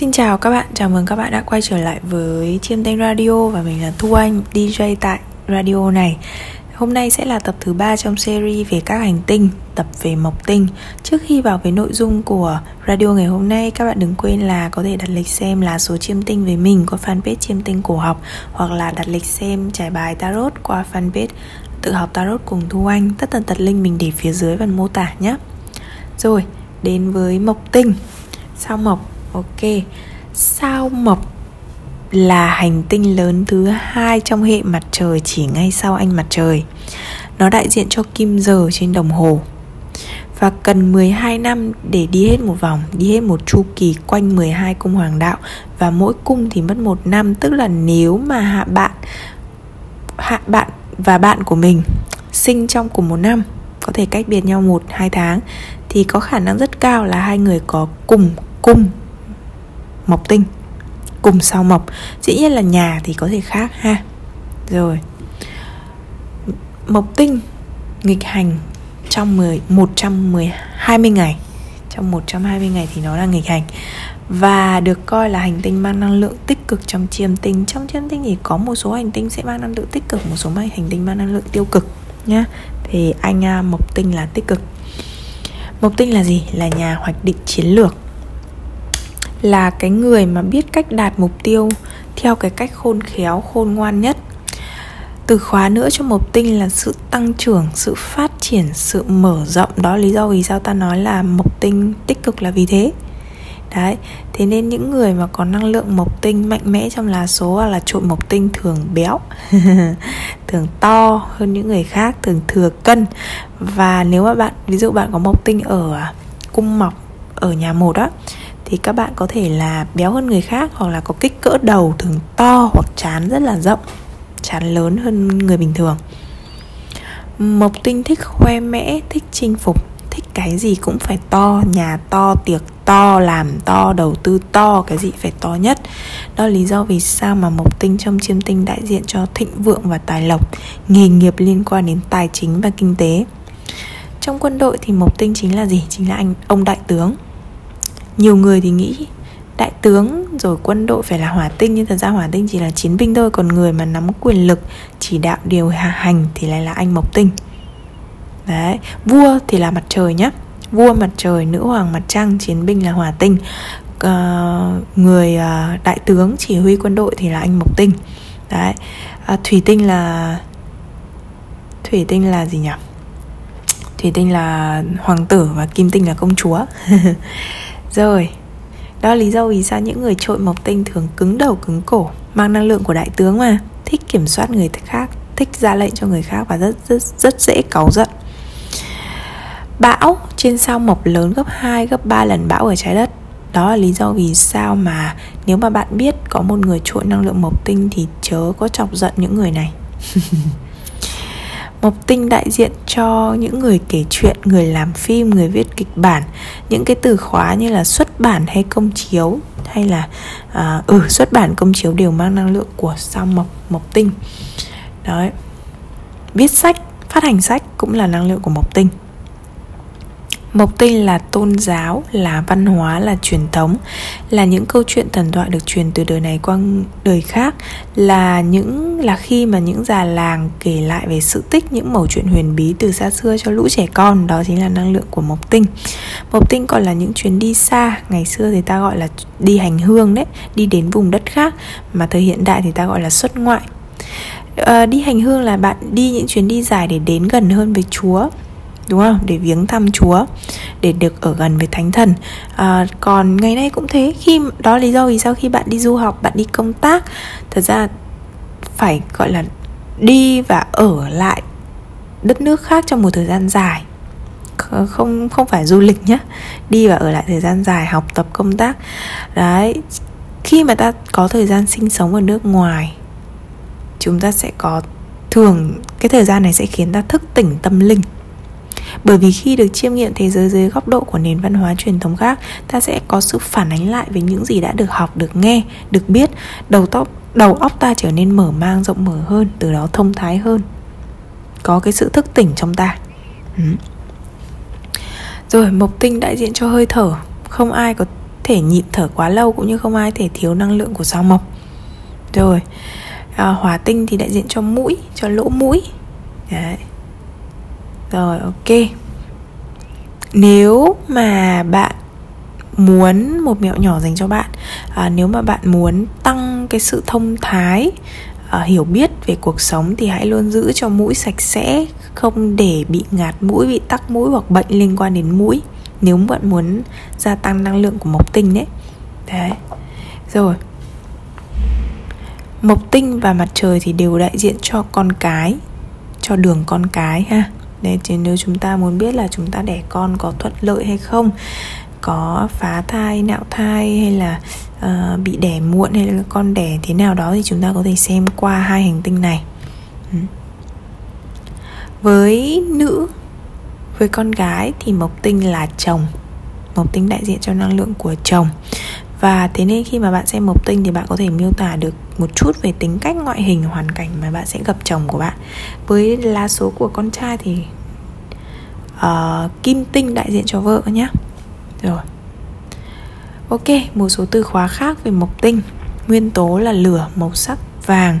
Xin chào các bạn, chào mừng các bạn đã quay trở lại với Chiêm Tinh Radio và mình là Thu Anh, DJ tại radio này. Hôm nay sẽ là tập thứ ba trong series về các hành tinh, tập về mộc tinh. Trước khi vào với nội dung của radio ngày hôm nay, các bạn đừng quên là có thể đặt lịch xem là số chiêm tinh về mình qua fanpage chiêm tinh cổ học hoặc là đặt lịch xem trải bài tarot qua fanpage tự học tarot cùng Thu Anh. Tất tần tật link mình để phía dưới phần mô tả nhé. Rồi, đến với mộc tinh. Sao mộc Ok, sao mộc là hành tinh lớn thứ hai trong hệ mặt trời chỉ ngay sau anh mặt trời. Nó đại diện cho kim giờ trên đồng hồ. Và cần 12 năm để đi hết một vòng, đi hết một chu kỳ quanh 12 cung hoàng đạo và mỗi cung thì mất một năm, tức là nếu mà hạ bạn hạ bạn và bạn của mình sinh trong cùng một năm có thể cách biệt nhau một hai tháng thì có khả năng rất cao là hai người có cùng cung mộc tinh. Cùng sao mộc, dĩ nhiên là nhà thì có thể khác ha. Rồi. Mộc tinh nghịch hành trong 10 110 20 ngày. Trong 120 ngày thì nó là nghịch hành. Và được coi là hành tinh mang năng lượng tích cực trong chiêm tinh. Trong chiêm tinh thì có một số hành tinh sẽ mang năng lượng tích cực, một số hành tinh mang năng lượng tiêu cực nhá. Thì anh à, mộc tinh là tích cực. Mộc tinh là gì? Là nhà hoạch định chiến lược là cái người mà biết cách đạt mục tiêu theo cái cách khôn khéo, khôn ngoan nhất. Từ khóa nữa cho mộc tinh là sự tăng trưởng, sự phát triển, sự mở rộng. Đó lý do vì sao ta nói là mộc tinh tích cực là vì thế. Đấy, thế nên những người mà có năng lượng mộc tinh mạnh mẽ trong lá số là trội mộc tinh thường béo, thường to hơn những người khác, thường thừa cân. Và nếu mà bạn, ví dụ bạn có mộc tinh ở cung mọc, ở nhà một á thì các bạn có thể là béo hơn người khác hoặc là có kích cỡ đầu thường to hoặc chán rất là rộng, chán lớn hơn người bình thường. Mộc tinh thích khoe mẽ, thích chinh phục, thích cái gì cũng phải to, nhà to, tiệc to, làm to, đầu tư to, cái gì phải to nhất. Đó là lý do vì sao mà mộc tinh trong chiêm tinh đại diện cho thịnh vượng và tài lộc, nghề nghiệp liên quan đến tài chính và kinh tế. Trong quân đội thì mộc tinh chính là gì? Chính là anh, ông đại tướng nhiều người thì nghĩ đại tướng rồi quân đội phải là hỏa tinh nhưng thật ra hỏa tinh chỉ là chiến binh thôi còn người mà nắm quyền lực chỉ đạo điều hành thì lại là anh mộc tinh. Đấy vua thì là mặt trời nhá. Vua mặt trời nữ hoàng mặt trăng chiến binh là hỏa tinh. Uh, người uh, đại tướng chỉ huy quân đội thì là anh mộc tinh. Đấy uh, thủy tinh là thủy tinh là gì nhỉ? Thủy tinh là hoàng tử và kim tinh là công chúa. Rồi Đó lý do vì sao những người trội mộc tinh thường cứng đầu cứng cổ Mang năng lượng của đại tướng mà. Thích kiểm soát người khác Thích ra lệnh cho người khác và rất rất rất dễ cáu giận. Bão trên sao mộc lớn gấp 2, gấp 3 lần bão ở trái đất. Đó là lý do vì sao mà nếu mà bạn biết có một người trội năng lượng mộc tinh thì chớ có chọc giận những người này. Mộc tinh đại diện cho những người kể chuyện, người làm phim, người viết kịch bản. Những cái từ khóa như là xuất bản hay công chiếu Hay là à, ừ xuất bản công chiếu đều mang năng lượng của sao mộc, mộc tinh. Đấy. Viết sách, phát hành sách cũng là năng lượng của mộc tinh. Mộc tinh là tôn giáo, là văn hóa, là truyền thống Là những câu chuyện thần thoại được truyền từ đời này qua đời khác Là những là khi mà những già làng kể lại về sự tích những mẩu chuyện huyền bí từ xa xưa cho lũ trẻ con Đó chính là năng lượng của mộc tinh. Mộc tinh còn là những chuyến đi xa Ngày xưa thì ta gọi là đi hành hương đấy Đi đến vùng đất khác Mà thời hiện đại thì ta gọi là xuất ngoại. À, Đi hành hương là bạn đi những chuyến đi dài để đến gần hơn với Chúa đúng không? Để viếng thăm chúa để được ở gần với thánh thần. À, còn ngày nay cũng thế. Khi đó lý do vì sao khi bạn đi du học bạn đi công tác thật ra phải gọi là đi và ở lại đất nước khác trong một thời gian dài. Không không phải du lịch nhé đi và ở lại thời gian dài học tập công tác. Đấy khi mà ta có thời gian sinh sống ở nước ngoài chúng ta sẽ có thường cái thời gian này sẽ khiến ta thức tỉnh tâm linh bởi vì khi được chiêm nghiệm thế giới dưới góc độ của nền văn hóa truyền thống khác ta sẽ có sự phản ánh lại với những gì đã được học được nghe được biết. Đầu tóc đầu óc ta trở nên mở mang rộng mở hơn từ đó thông thái hơn. Có cái sự thức tỉnh trong ta. Ừ. rồi mộc tinh đại diện cho hơi thở. Không ai có thể nhịn thở quá lâu cũng như không ai thể thiếu năng lượng của sao mộc. Rồi à, hỏa tinh thì đại diện cho mũi cho lỗ mũi. Đấy rồi ok. Nếu mà bạn muốn một mẹo nhỏ dành cho bạn à, nếu mà bạn muốn tăng cái sự thông thái à, hiểu biết về cuộc sống thì hãy luôn giữ cho mũi sạch sẽ không để bị ngạt mũi bị tắc mũi hoặc bệnh liên quan đến mũi nếu bạn muốn gia tăng năng lượng của mộc tinh đấy đấy. Rồi. Mộc tinh và mặt trời thì đều đại diện cho con cái cho đường con cái ha. Đấy, chứ nếu chúng ta muốn biết là chúng ta đẻ con có thuận lợi hay không có phá thai nạo thai hay là uh, bị đẻ muộn hay là con đẻ thế nào đó thì chúng ta có thể xem qua hai hành tinh này ừ. với nữ với con gái thì mộc tinh là chồng mộc tinh đại diện cho năng lượng của chồng và thế nên khi mà bạn xem mộc tinh thì bạn có thể miêu tả được một chút về tính cách ngoại hình hoàn cảnh mà bạn sẽ gặp chồng của bạn. Với lá số của con trai thì uh, kim tinh đại diện cho vợ nhé rồi. Ok một số từ khóa khác về mộc tinh. Nguyên tố là lửa màu sắc vàng.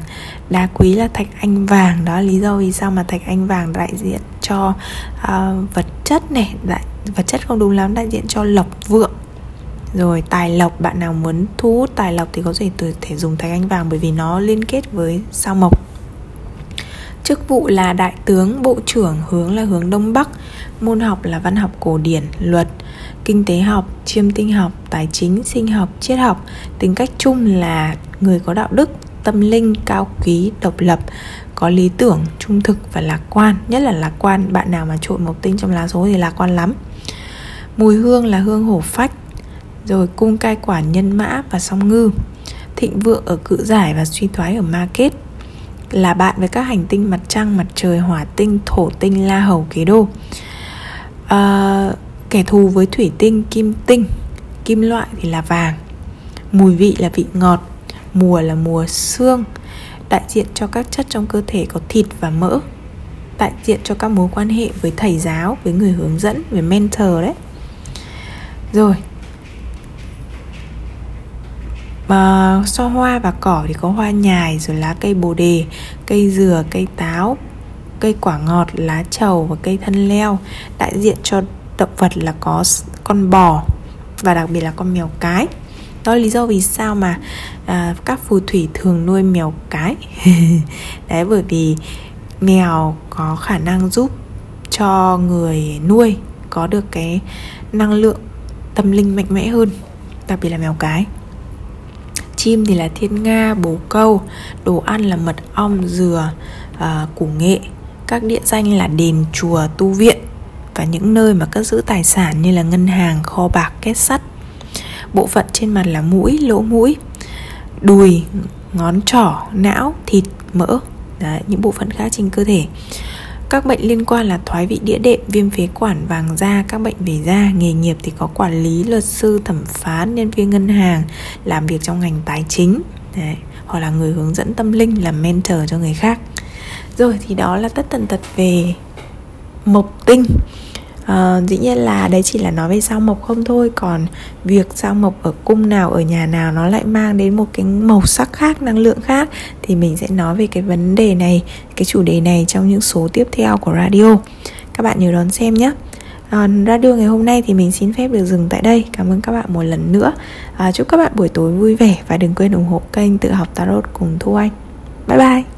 Đá quý là thạch anh vàng. Đó lý do vì sao mà thạch anh vàng đại diện cho uh, vật chất này đại vật chất không đúng lắm đại diện cho lộc vượng rồi, tài lộc, bạn nào muốn thu hút tài lộc thì có thể từ, thể dùng thạch anh vàng bởi vì nó liên kết với sao mộc. Chức vụ là đại tướng, bộ trưởng, hướng là hướng đông bắc, môn học là văn học cổ điển, luật, kinh tế học, chiêm tinh học, tài chính, sinh học, triết học. Tính cách chung là người có đạo đức, tâm linh, cao quý, độc lập, có lý tưởng, trung thực và lạc quan. Nhất là lạc quan, bạn nào mà trộn mộc tinh trong lá số thì lạc quan lắm. Mùi hương là hương hổ phách rồi cung cai quản nhân mã và song ngư. Thịnh vượng ở cự giải và suy thoái ở ma kết là bạn với các hành tinh mặt trăng mặt trời hỏa tinh thổ tinh la hầu kế đô. À, kẻ thù với thủy tinh kim tinh. Kim loại thì là vàng. Mùi vị là vị ngọt. Mùa là mùa xương đại diện cho các chất trong cơ thể có thịt và mỡ. Đại diện cho các mối quan hệ với thầy giáo với người hướng dẫn với mentor đấy. Rồi mà so hoa và cỏ thì có hoa nhài rồi lá cây bồ đề cây dừa cây táo cây quả ngọt lá trầu và cây thân leo. Đại diện cho động vật là có con bò và đặc biệt là con mèo cái. Đó là lý do vì sao mà à, các phù thủy thường nuôi mèo cái. Đấy bởi vì mèo có khả năng giúp cho người nuôi có được cái năng lượng tâm linh mạnh mẽ hơn đặc biệt là mèo cái chim thì là thiên nga bồ câu đồ ăn là mật ong dừa à, củ nghệ. Các địa danh là đền chùa tu viện và những nơi mà cất giữ tài sản như là ngân hàng kho bạc kết sắt. Bộ phận trên mặt là mũi lỗ mũi đùi ngón trỏ não thịt mỡ. Đấy, những bộ phận khác trên cơ thể các bệnh liên quan là thoái vị đĩa đệm, viêm phế quản, vàng da, các bệnh về da, nghề nghiệp thì có quản lý, luật sư, thẩm phán, nhân viên ngân hàng, làm việc trong ngành tài chính, Đấy. hoặc là người hướng dẫn tâm linh, làm mentor cho người khác. Rồi thì đó là tất tần tật về mộc tinh à, dĩ nhiên là đấy chỉ là nói về sao mộc không thôi còn việc sao mộc ở cung nào ở nhà nào nó lại mang đến một cái màu sắc khác năng lượng khác thì mình sẽ nói về cái vấn đề này cái chủ đề này trong những số tiếp theo của radio. Các bạn nhớ đón xem nhé. À, radio ngày hôm nay thì mình xin phép được dừng tại đây. Cảm ơn các bạn một lần nữa. À, Chúc các bạn buổi tối vui vẻ Và đừng quên ủng hộ kênh Tự học Tarot cùng Thu Anh. Bye bye!